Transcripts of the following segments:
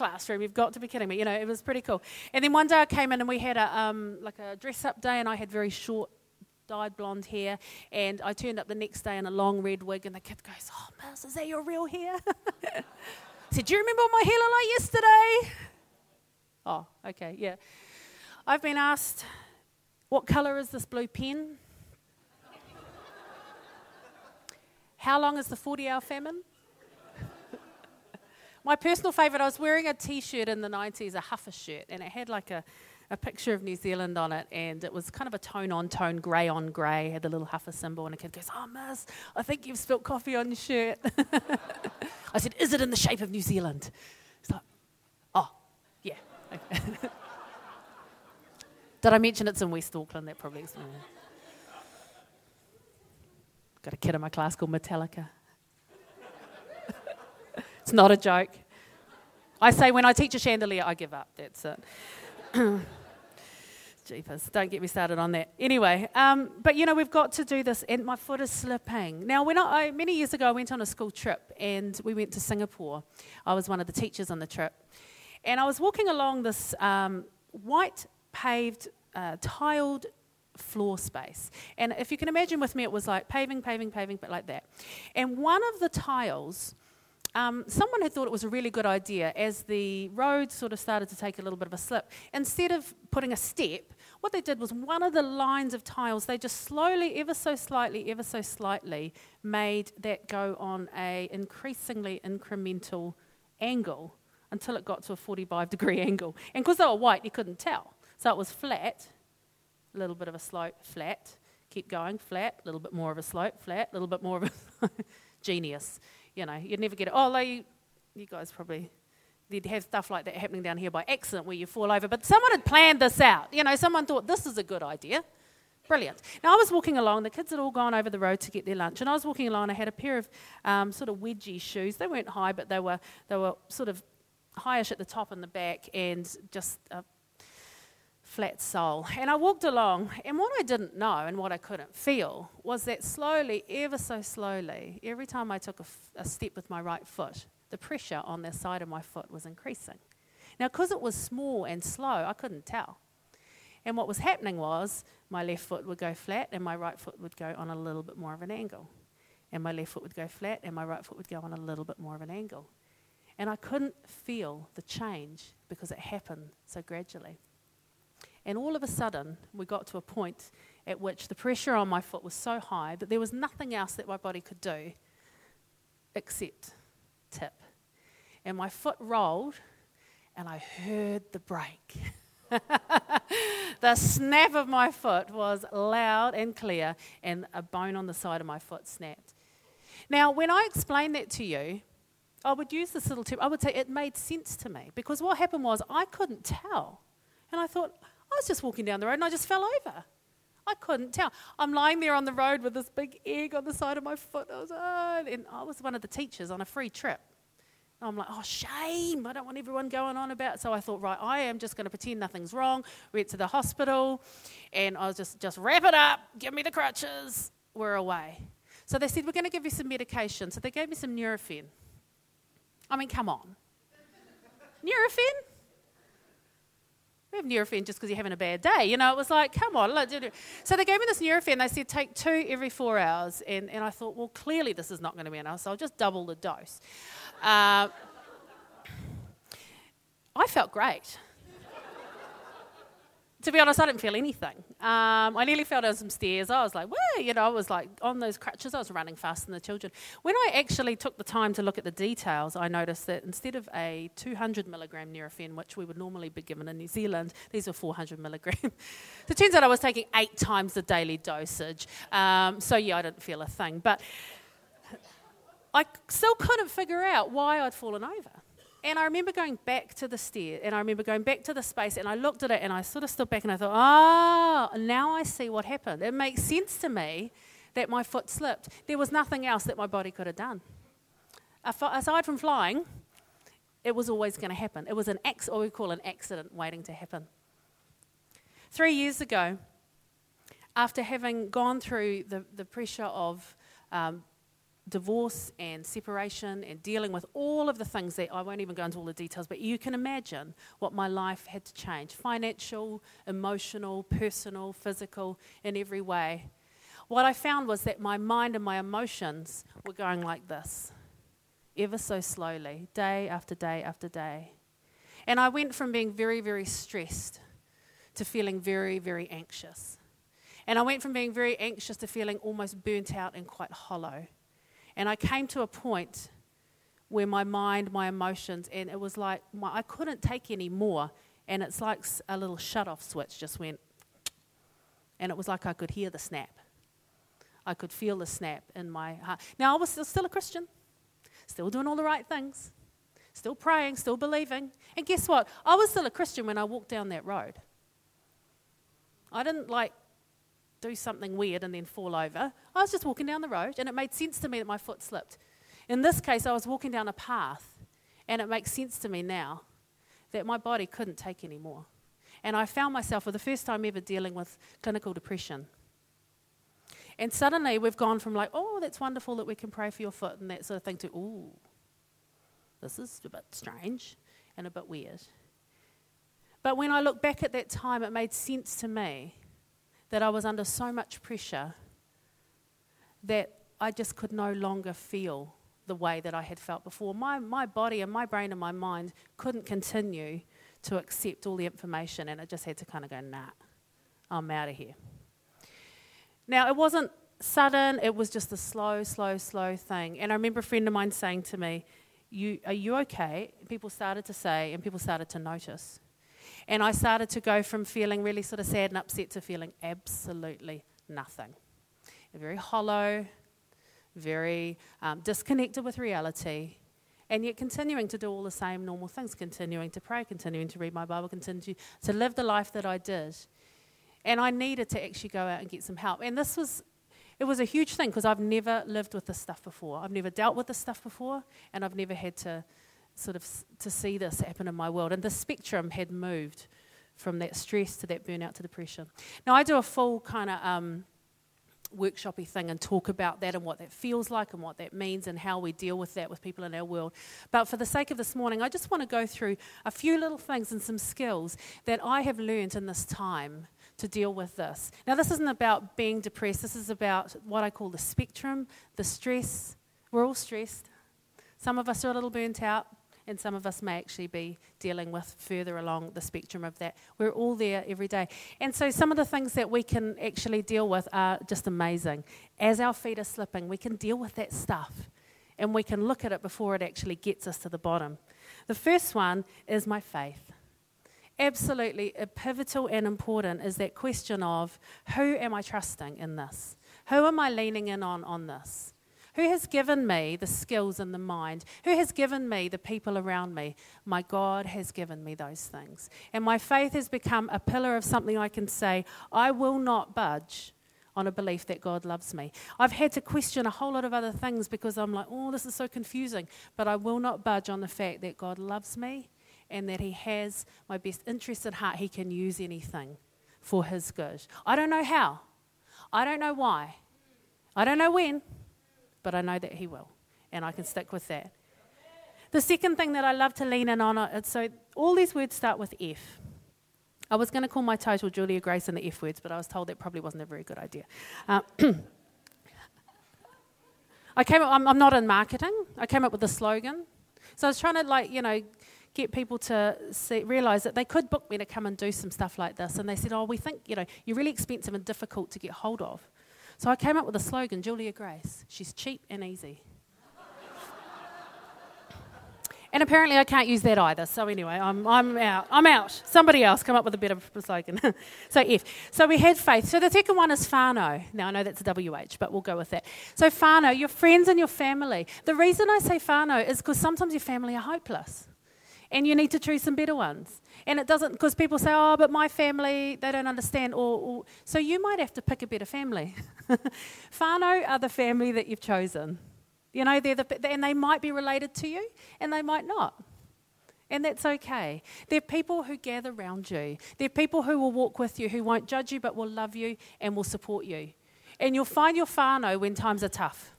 classroom. You've got to be kidding me. You know, it was pretty cool. And then one day I came in and we had a um, like a dress up day, and I had very short dyed blonde hair. And I turned up the next day in a long red wig, and the kid goes, "Oh, Miss, is that your real hair?" I said, "Do you remember what my hair looked like yesterday?" Oh, okay, yeah. I've been asked, "What colour is this blue pen?" How long is the 40 hour famine? My personal favourite, I was wearing a t shirt in the 90s, a Huffer shirt, and it had like a, a picture of New Zealand on it, and it was kind of a tone on tone, grey on grey, had the little Huffer symbol, and a kid goes, Oh, miss, I think you've spilt coffee on your shirt. I said, Is it in the shape of New Zealand? He's like, Oh, yeah. Did I mention it's in West Auckland? That probably explains it. Got a kid in my class called Metallica. It's not a joke. I say when I teach a chandelier, I give up. That's it. Jeepers, don't get me started on that. Anyway, um, but you know, we've got to do this, and my foot is slipping. Now, when I, I, many years ago, I went on a school trip and we went to Singapore. I was one of the teachers on the trip. And I was walking along this um, white paved, uh, tiled floor space. And if you can imagine with me, it was like paving, paving, paving, but like that. And one of the tiles, um, someone had thought it was a really good idea as the road sort of started to take a little bit of a slip. Instead of putting a step, what they did was one of the lines of tiles, they just slowly, ever so slightly, ever so slightly, made that go on a increasingly incremental angle until it got to a 45 degree angle. And because they were white, you couldn't tell. So it was flat, a little bit of a slope, flat, keep going, flat, a little bit more of a slope, flat, a little bit more of a genius. You know, you'd never get it. Oh, you, you guys probably they'd have stuff like that happening down here by accident where you fall over. But someone had planned this out. You know, someone thought this is a good idea. Brilliant. Now I was walking along. The kids had all gone over the road to get their lunch, and I was walking along. I had a pair of um, sort of wedgie shoes. They weren't high, but they were they were sort of highish at the top and the back, and just flat sole. And I walked along, and what I didn't know and what I couldn't feel was that slowly, ever so slowly, every time I took a, f- a step with my right foot, the pressure on the side of my foot was increasing. Now, because it was small and slow, I couldn't tell. And what was happening was my left foot would go flat and my right foot would go on a little bit more of an angle. And my left foot would go flat and my right foot would go on a little bit more of an angle. And I couldn't feel the change because it happened so gradually. And all of a sudden, we got to a point at which the pressure on my foot was so high that there was nothing else that my body could do except tip. And my foot rolled, and I heard the break. the snap of my foot was loud and clear, and a bone on the side of my foot snapped. Now, when I explain that to you, I would use this little tip. I would say it made sense to me because what happened was I couldn't tell. And I thought, I was just walking down the road and I just fell over. I couldn't tell. I'm lying there on the road with this big egg on the side of my foot. I was, oh, and I was one of the teachers on a free trip. And I'm like, oh, shame. I don't want everyone going on about it. So I thought, right, I am just going to pretend nothing's wrong. Went to the hospital and I was just, just wrap it up, give me the crutches. We're away. So they said, we're going to give you some medication. So they gave me some Nurofen. I mean, come on. Nurofen? We have Nurofen just because you're having a bad day. You know, it was like, come on. So they gave me this Nurofen. They said, take two every four hours. And, and I thought, well, clearly this is not going to be enough, so I'll just double the dose. Uh, I felt great to be honest, I didn't feel anything. Um, I nearly fell down some stairs. I was like, "Whoa!" You know, I was like on those crutches. I was running faster than the children. When I actually took the time to look at the details, I noticed that instead of a 200 milligram Nurofen, which we would normally be given in New Zealand, these were 400 milligram. so it turns out I was taking eight times the daily dosage. Um, so yeah, I didn't feel a thing, but I still couldn't figure out why I'd fallen over. And I remember going back to the stair, and I remember going back to the space, and I looked at it, and I sort of stood back, and I thought, ah, oh, now I see what happened. It makes sense to me that my foot slipped. There was nothing else that my body could have done. Aside from flying, it was always going to happen. It was an ex, what we call an accident waiting to happen. Three years ago, after having gone through the, the pressure of um, divorce and separation and dealing with all of the things that I won't even go into all the details, but you can imagine what my life had to change financial, emotional, personal, physical, in every way. What I found was that my mind and my emotions were going like this, ever so slowly, day after day after day. And I went from being very, very stressed to feeling very, very anxious. And I went from being very anxious to feeling almost burnt out and quite hollow. And I came to a point where my mind, my emotions, and it was like my, I couldn't take any more. And it's like a little shut off switch just went, and it was like I could hear the snap. I could feel the snap in my heart. Now, I was still a Christian, still doing all the right things, still praying, still believing. And guess what? I was still a Christian when I walked down that road. I didn't like do something weird and then fall over. I was just walking down the road and it made sense to me that my foot slipped. In this case, I was walking down a path and it makes sense to me now that my body couldn't take any more. And I found myself for the first time ever dealing with clinical depression. And suddenly we've gone from like, oh, that's wonderful that we can pray for your foot and that sort of thing to, ooh, this is a bit strange and a bit weird. But when I look back at that time, it made sense to me that I was under so much pressure that I just could no longer feel the way that I had felt before. My, my body and my brain and my mind couldn't continue to accept all the information, and it just had to kind of go, nah, I'm out of here. Now, it wasn't sudden, it was just a slow, slow, slow thing. And I remember a friend of mine saying to me, you, Are you okay? People started to say, and people started to notice. And I started to go from feeling really sort of sad and upset to feeling absolutely nothing. Very hollow, very um, disconnected with reality, and yet continuing to do all the same normal things, continuing to pray, continuing to read my Bible, continuing to live the life that I did. And I needed to actually go out and get some help. And this was, it was a huge thing because I've never lived with this stuff before. I've never dealt with this stuff before, and I've never had to sort of to see this happen in my world. And the spectrum had moved from that stress to that burnout to depression. Now, I do a full kind of um, workshopy thing and talk about that and what that feels like and what that means and how we deal with that with people in our world. But for the sake of this morning, I just want to go through a few little things and some skills that I have learned in this time to deal with this. Now, this isn't about being depressed, this is about what I call the spectrum, the stress. We're all stressed. Some of us are a little burnt out, and some of us may actually be dealing with further along the spectrum of that. We're all there every day. And so some of the things that we can actually deal with are just amazing. As our feet are slipping, we can deal with that stuff and we can look at it before it actually gets us to the bottom. The first one is my faith. Absolutely pivotal and important is that question of who am I trusting in this? Who am I leaning in on on this? Who has given me the skills and the mind? Who has given me the people around me? My God has given me those things. And my faith has become a pillar of something I can say, I will not budge on a belief that God loves me. I've had to question a whole lot of other things because I'm like, oh, this is so confusing. But I will not budge on the fact that God loves me and that He has my best interest at heart. He can use anything for His good. I don't know how, I don't know why, I don't know when but I know that He will, and I can stick with that. The second thing that I love to lean in on, uh, so all these words start with F. I was going to call my title Julia Grace and the F words, but I was told that probably wasn't a very good idea. Uh, I came up, I'm, I'm not in marketing. I came up with a slogan. So I was trying to, like, you know, get people to see, realize that they could book me to come and do some stuff like this. And they said, Oh, we think, you know, you're really expensive and difficult to get hold of. So I came up with a slogan Julia Grace. She's cheap and easy. and apparently I can't use that either. So anyway, I'm, I'm out. I'm out. Somebody else come up with a better slogan. so F. So we had faith. So the second one is whānau. Now I know that's a WH, but we'll go with that. So whānau, your friends and your family. The reason I say whānau is because sometimes your family are hopeless. And you need to choose some better ones. And it doesn't, because people say, oh, but my family, they don't understand. Or, or so you might have to pick a better family. whānau are the family that you've chosen. You know, they're the, and they might be related to you, and they might not. And that's okay. They're people who gather around you. They're people who will walk with you, who won't judge you, but will love you and will support you. And you'll find your whānau when times are tough.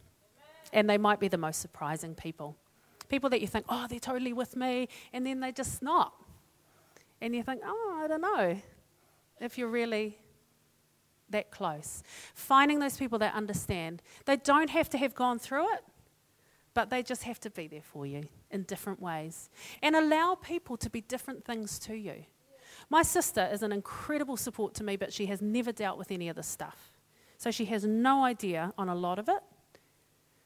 And they might be the most surprising people. People that you think, oh, they're totally with me, and then they're just not. And you think, oh, I don't know if you're really that close. Finding those people that understand. They don't have to have gone through it, but they just have to be there for you in different ways. And allow people to be different things to you. My sister is an incredible support to me, but she has never dealt with any of this stuff. So she has no idea on a lot of it.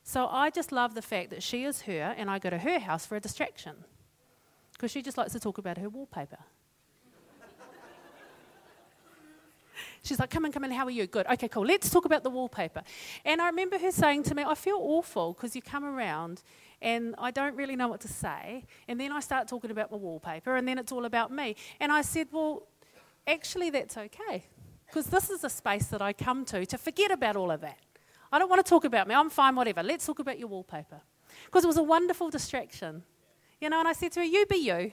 So I just love the fact that she is her and I go to her house for a distraction because she just likes to talk about her wallpaper. She's like, come in, come in, how are you? Good. Okay, cool. Let's talk about the wallpaper. And I remember her saying to me, I feel awful because you come around and I don't really know what to say. And then I start talking about my wallpaper and then it's all about me. And I said, well, actually, that's okay because this is a space that I come to to forget about all of that. I don't want to talk about me. I'm fine, whatever. Let's talk about your wallpaper. Because it was a wonderful distraction. You know, and I said to her, You be you,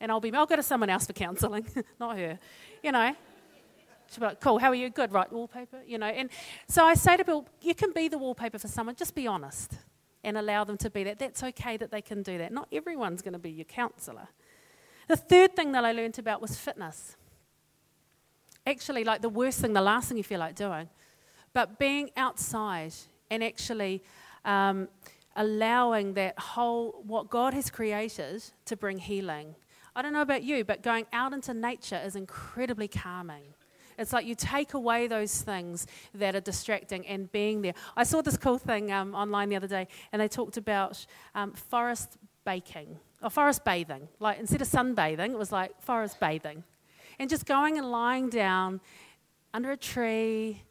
and I'll be, I'll go to someone else for counselling, not her. You know. She'll be like, cool, how are you? Good, right, wallpaper, you know. And so I say to Bill, you can be the wallpaper for someone, just be honest and allow them to be that. That's okay that they can do that. Not everyone's going to be your counsellor. The third thing that I learned about was fitness. Actually, like the worst thing, the last thing you feel like doing, but being outside and actually um, allowing that whole, what God has created to bring healing. I don't know about you, but going out into nature is incredibly calming. It's like you take away those things that are distracting and being there. I saw this cool thing um, online the other day, and they talked about um, forest baking or forest bathing. Like instead of sunbathing, it was like forest bathing, and just going and lying down under a tree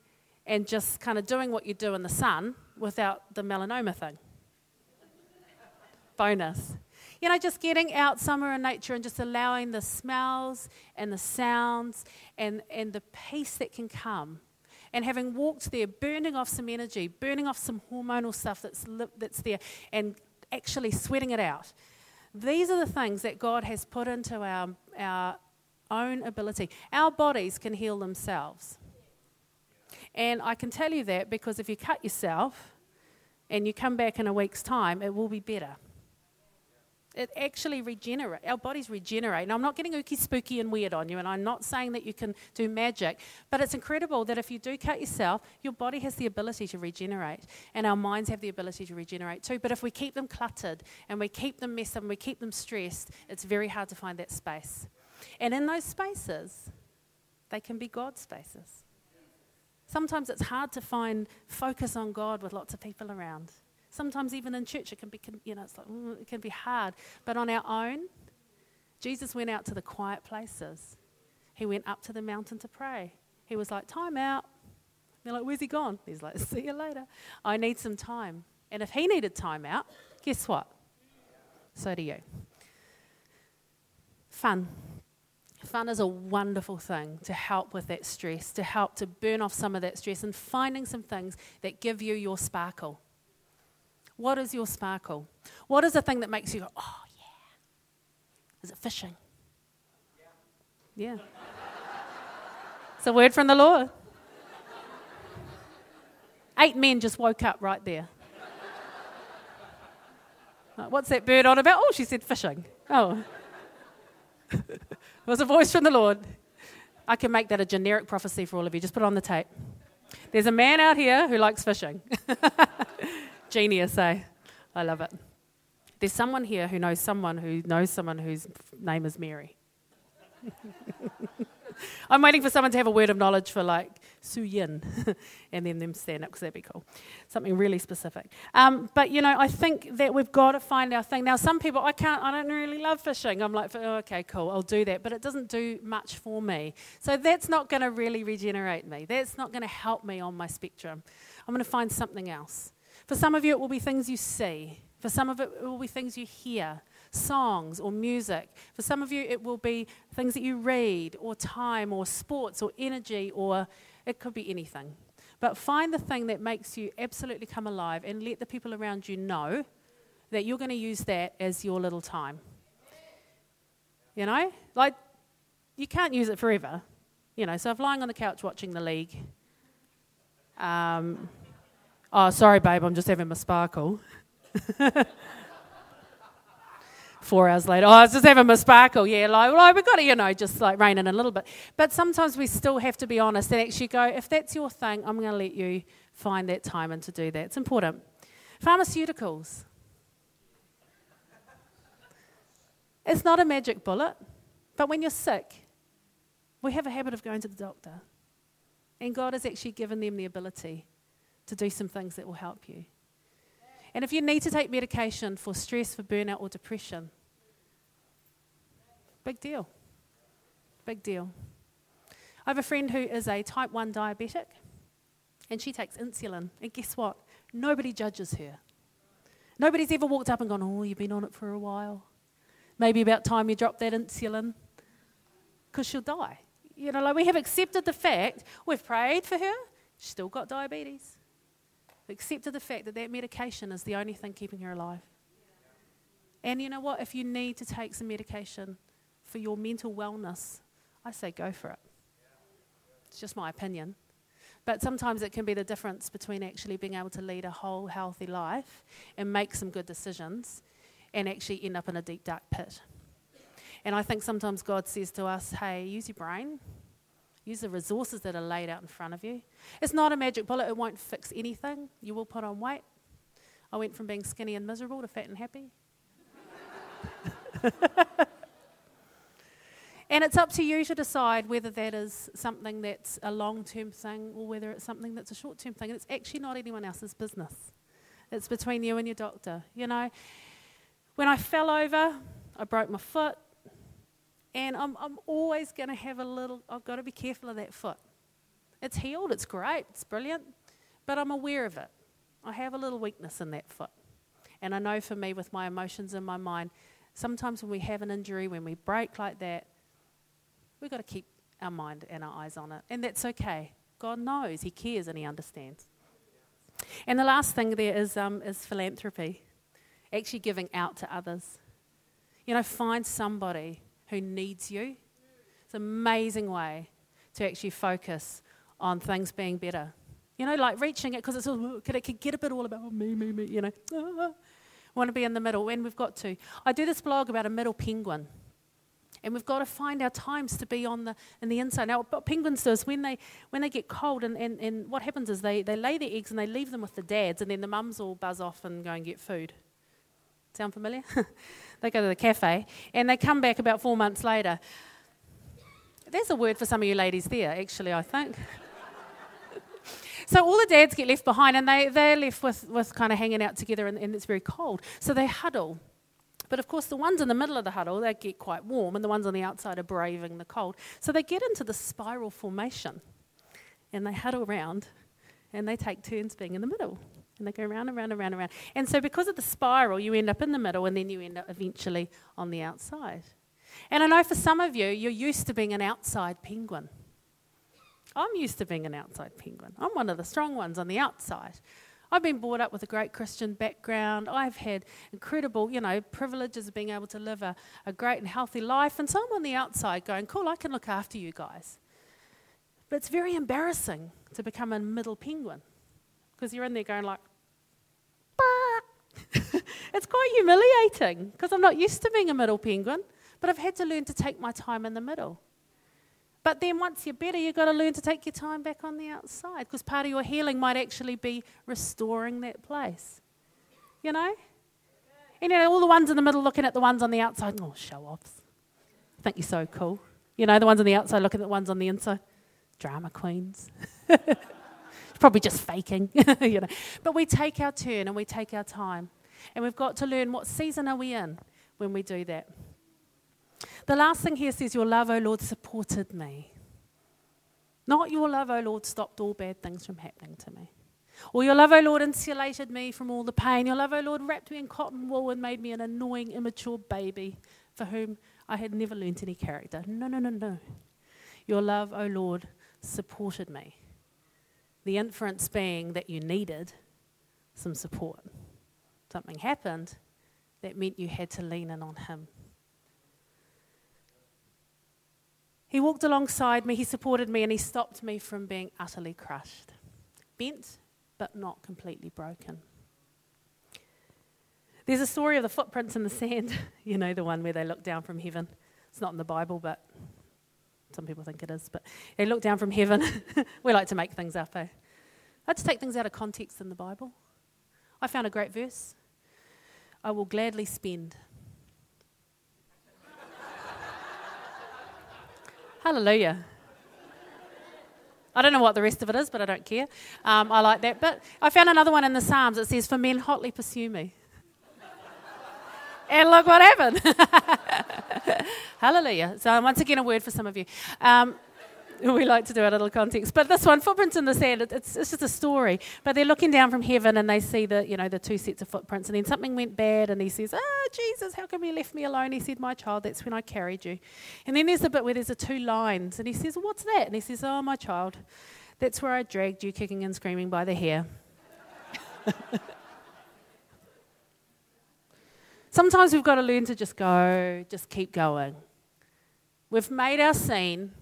and just kind of doing what you do in the sun without the melanoma thing. Bonus you know, just getting out somewhere in nature and just allowing the smells and the sounds and, and the peace that can come. And having walked there, burning off some energy, burning off some hormonal stuff that's, li- that's there, and actually sweating it out. These are the things that God has put into our, our own ability. Our bodies can heal themselves. And I can tell you that because if you cut yourself and you come back in a week's time, it will be better. It actually regenerates. Our bodies regenerate. And I'm not getting ooky spooky and weird on you, and I'm not saying that you can do magic, but it's incredible that if you do cut yourself, your body has the ability to regenerate, and our minds have the ability to regenerate too. But if we keep them cluttered and we keep them messed up and we keep them stressed, it's very hard to find that space. And in those spaces, they can be God spaces. Sometimes it's hard to find focus on God with lots of people around. Sometimes even in church, it can be, you know, it's like, mm, it can be hard. But on our own, Jesus went out to the quiet places. He went up to the mountain to pray. He was like, time out. They're like, where's he gone? He's like, see you later. I need some time. And if he needed time out, guess what? So do you. Fun. Fun is a wonderful thing to help with that stress, to help to burn off some of that stress, and finding some things that give you your sparkle. What is your sparkle? What is the thing that makes you go, oh, yeah? Is it fishing? Yeah. it's a word from the Lord. Eight men just woke up right there. Like, What's that bird on about? Oh, she said fishing. Oh. it was a voice from the Lord. I can make that a generic prophecy for all of you. Just put it on the tape. There's a man out here who likes fishing. Genius, eh? I love it. There's someone here who knows someone who knows someone whose name is Mary. I'm waiting for someone to have a word of knowledge for like Su Yin and then them stand up because that'd be cool. Something really specific. Um, but you know, I think that we've got to find our thing. Now, some people, I can't, I don't really love fishing. I'm like, oh, okay, cool, I'll do that. But it doesn't do much for me. So that's not going to really regenerate me. That's not going to help me on my spectrum. I'm going to find something else. For some of you, it will be things you see. For some of it, it will be things you hear, songs or music. For some of you, it will be things that you read, or time, or sports, or energy, or it could be anything. But find the thing that makes you absolutely come alive and let the people around you know that you're going to use that as your little time. You know? Like, you can't use it forever. You know, so if lying on the couch watching the league, um, Oh, sorry, babe, I'm just having my sparkle. Four hours later, oh, I was just having my sparkle. Yeah, like, well, we've got to, you know, just like rein in a little bit. But sometimes we still have to be honest and actually go, if that's your thing, I'm going to let you find that time and to do that. It's important. Pharmaceuticals. It's not a magic bullet, but when you're sick, we have a habit of going to the doctor. And God has actually given them the ability to do some things that will help you. And if you need to take medication for stress, for burnout, or depression, big deal. Big deal. I have a friend who is a type 1 diabetic, and she takes insulin. And guess what? Nobody judges her. Nobody's ever walked up and gone, Oh, you've been on it for a while. Maybe about time you drop that insulin, because she'll die. You know, like we have accepted the fact, we've prayed for her, she's still got diabetes. Accepted the fact that that medication is the only thing keeping her alive. And you know what? If you need to take some medication for your mental wellness, I say go for it. It's just my opinion. But sometimes it can be the difference between actually being able to lead a whole healthy life and make some good decisions and actually end up in a deep, dark pit. And I think sometimes God says to us, hey, use your brain, use the resources that are laid out in front of you. It's not a magic bullet, it won't fix anything. You will put on weight. I went from being skinny and miserable to fat and happy. and it's up to you to decide whether that is something that's a long term thing or whether it's something that's a short term thing. And it's actually not anyone else's business, it's between you and your doctor. You know, when I fell over, I broke my foot, and I'm, I'm always going to have a little, I've got to be careful of that foot. It's healed, it's great, it's brilliant, but I'm aware of it. I have a little weakness in that foot. And I know for me, with my emotions in my mind, sometimes when we have an injury, when we break like that, we've got to keep our mind and our eyes on it. And that's okay. God knows, He cares, and He understands. And the last thing there is, um, is philanthropy actually giving out to others. You know, find somebody who needs you. It's an amazing way to actually focus on things being better. You know, like reaching it because it's all, could it get a bit all about oh, me, me, me, you know. Ah, want to be in the middle, and we've got to. I do this blog about a middle penguin. And we've got to find our times to be on the in the inside. Now, what penguins do is when they when they get cold, and, and, and what happens is they, they lay their eggs and they leave them with the dads, and then the mums all buzz off and go and get food. Sound familiar? they go to the cafe and they come back about four months later. There's a word for some of you ladies there, actually, I think. so all the dads get left behind and they, they're left with, with kind of hanging out together and, and it's very cold. So they huddle. But of course, the ones in the middle of the huddle, they get quite warm, and the ones on the outside are braving the cold. So they get into the spiral formation and they huddle around and they take turns being in the middle. And they go round and round and round and round. And so, because of the spiral, you end up in the middle and then you end up eventually on the outside. And I know for some of you, you're used to being an outside penguin. I'm used to being an outside penguin. I'm one of the strong ones on the outside. I've been brought up with a great Christian background. I've had incredible, you know, privileges of being able to live a, a great and healthy life. And so I'm on the outside going, cool, I can look after you guys. But it's very embarrassing to become a middle penguin because you're in there going like, it's quite humiliating because I'm not used to being a middle penguin, but I've had to learn to take my time in the middle. But then once you're better, you've got to learn to take your time back on the outside because part of your healing might actually be restoring that place. You know? And you know, all the ones in the middle looking at the ones on the outside, oh, show offs. I think you're so cool. You know, the ones on the outside looking at the ones on the inside, drama queens. probably just faking, you know. But we take our turn and we take our time. And we've got to learn what season are we in when we do that. The last thing here says, Your love, O Lord, supported me. Not your love, O Lord, stopped all bad things from happening to me. Or your love, O Lord, insulated me from all the pain. Your love, O Lord, wrapped me in cotton wool and made me an annoying, immature baby for whom I had never learnt any character. No, no, no, no. Your love, O Lord, supported me. The inference being that you needed some support. Something happened that meant you had to lean in on Him. He walked alongside me, He supported me, and He stopped me from being utterly crushed. Bent, but not completely broken. There's a story of the footprints in the sand. you know, the one where they look down from heaven. It's not in the Bible, but some people think it is. But they look down from heaven. we like to make things up, eh? I like to take things out of context in the Bible. I found a great verse. I will gladly spend. Hallelujah. I don't know what the rest of it is, but I don't care. Um, I like that. But I found another one in the Psalms. It says, For men hotly pursue me. And look what happened. Hallelujah. So, once again, a word for some of you. Um, we like to do a little context. But this one, footprints in the sand, it's, it's just a story. But they're looking down from heaven and they see the, you know, the two sets of footprints. And then something went bad and he says, Ah, Jesus, how come you left me alone? He said, My child, that's when I carried you. And then there's a bit where there's a two lines. And he says, What's that? And he says, Oh, my child, that's where I dragged you kicking and screaming by the hair. Sometimes we've got to learn to just go, just keep going. We've made our scene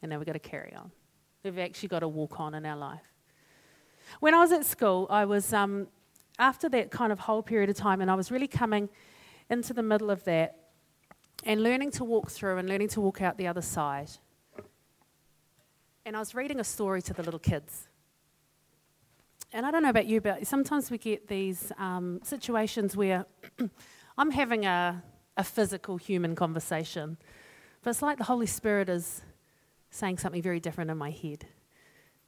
and now we've got to carry on. We've actually got to walk on in our life. When I was at school, I was, um, after that kind of whole period of time, and I was really coming into the middle of that and learning to walk through and learning to walk out the other side. And I was reading a story to the little kids. And I don't know about you, but sometimes we get these um, situations where I'm having a, a physical human conversation, but it's like the Holy Spirit is saying something very different in my head.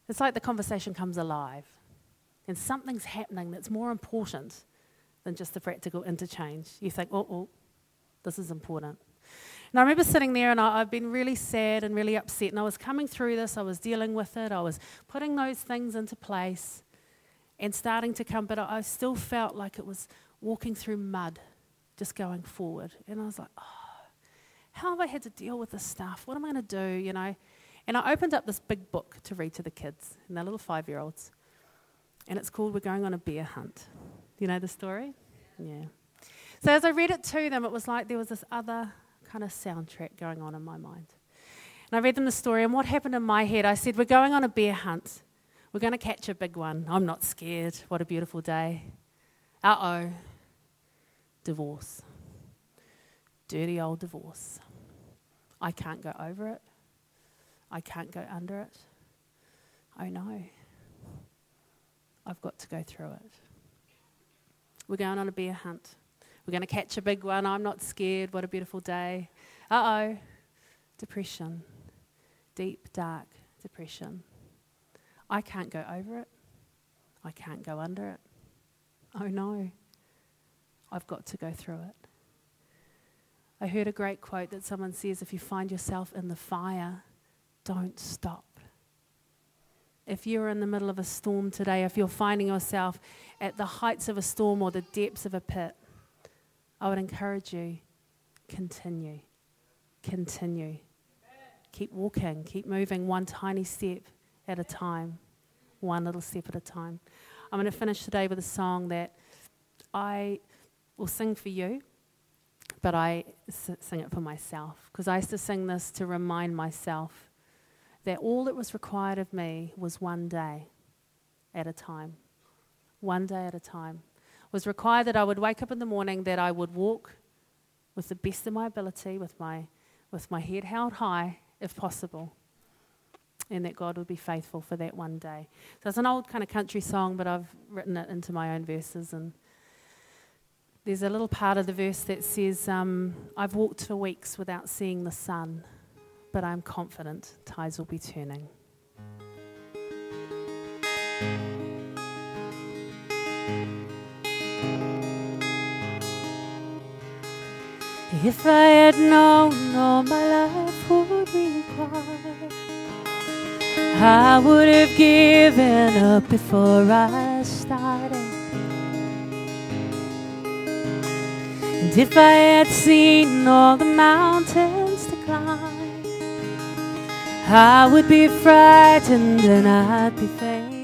It's like the conversation comes alive and something's happening that's more important than just the practical interchange. You think, oh, oh this is important. And I remember sitting there and I, I've been really sad and really upset. And I was coming through this, I was dealing with it, I was putting those things into place and starting to come, but I, still felt like it was walking through mud, just going forward. And I was like, oh, how have I had to deal with this stuff? What am I going to do? You know? And I opened up this big book to read to the kids, and they're little five year olds. And it's called We're Going on a Bear Hunt. You know the story? Yeah. So as I read it to them, it was like there was this other kind of soundtrack going on in my mind. And I read them the story, and what happened in my head, I said, We're going on a bear hunt. We're going to catch a big one. I'm not scared. What a beautiful day. Uh oh. Divorce. Dirty old divorce. I can't go over it. I can't go under it. Oh no. I've got to go through it. We're going on a bear hunt. We're going to catch a big one. I'm not scared. What a beautiful day. Uh oh. Depression. Deep, dark depression. I can't go over it. I can't go under it. Oh no. I've got to go through it. I heard a great quote that someone says if you find yourself in the fire, don't stop. If you're in the middle of a storm today, if you're finding yourself at the heights of a storm or the depths of a pit, I would encourage you continue. Continue. Keep walking, keep moving one tiny step at a time, one little step at a time. I'm going to finish today with a song that I will sing for you, but I sing it for myself because I used to sing this to remind myself that all that was required of me was one day at a time. One day at a time. It was required that I would wake up in the morning, that I would walk with the best of my ability, with my, with my head held high, if possible, and that God would be faithful for that one day. So it's an old kind of country song, but I've written it into my own verses. And there's a little part of the verse that says, um, I've walked for weeks without seeing the sun but I'm confident tides will be turning. If I had known all my life would require, I would have given up before I started. And if I had seen all the mountains to climb, I would be frightened and I'd be faint.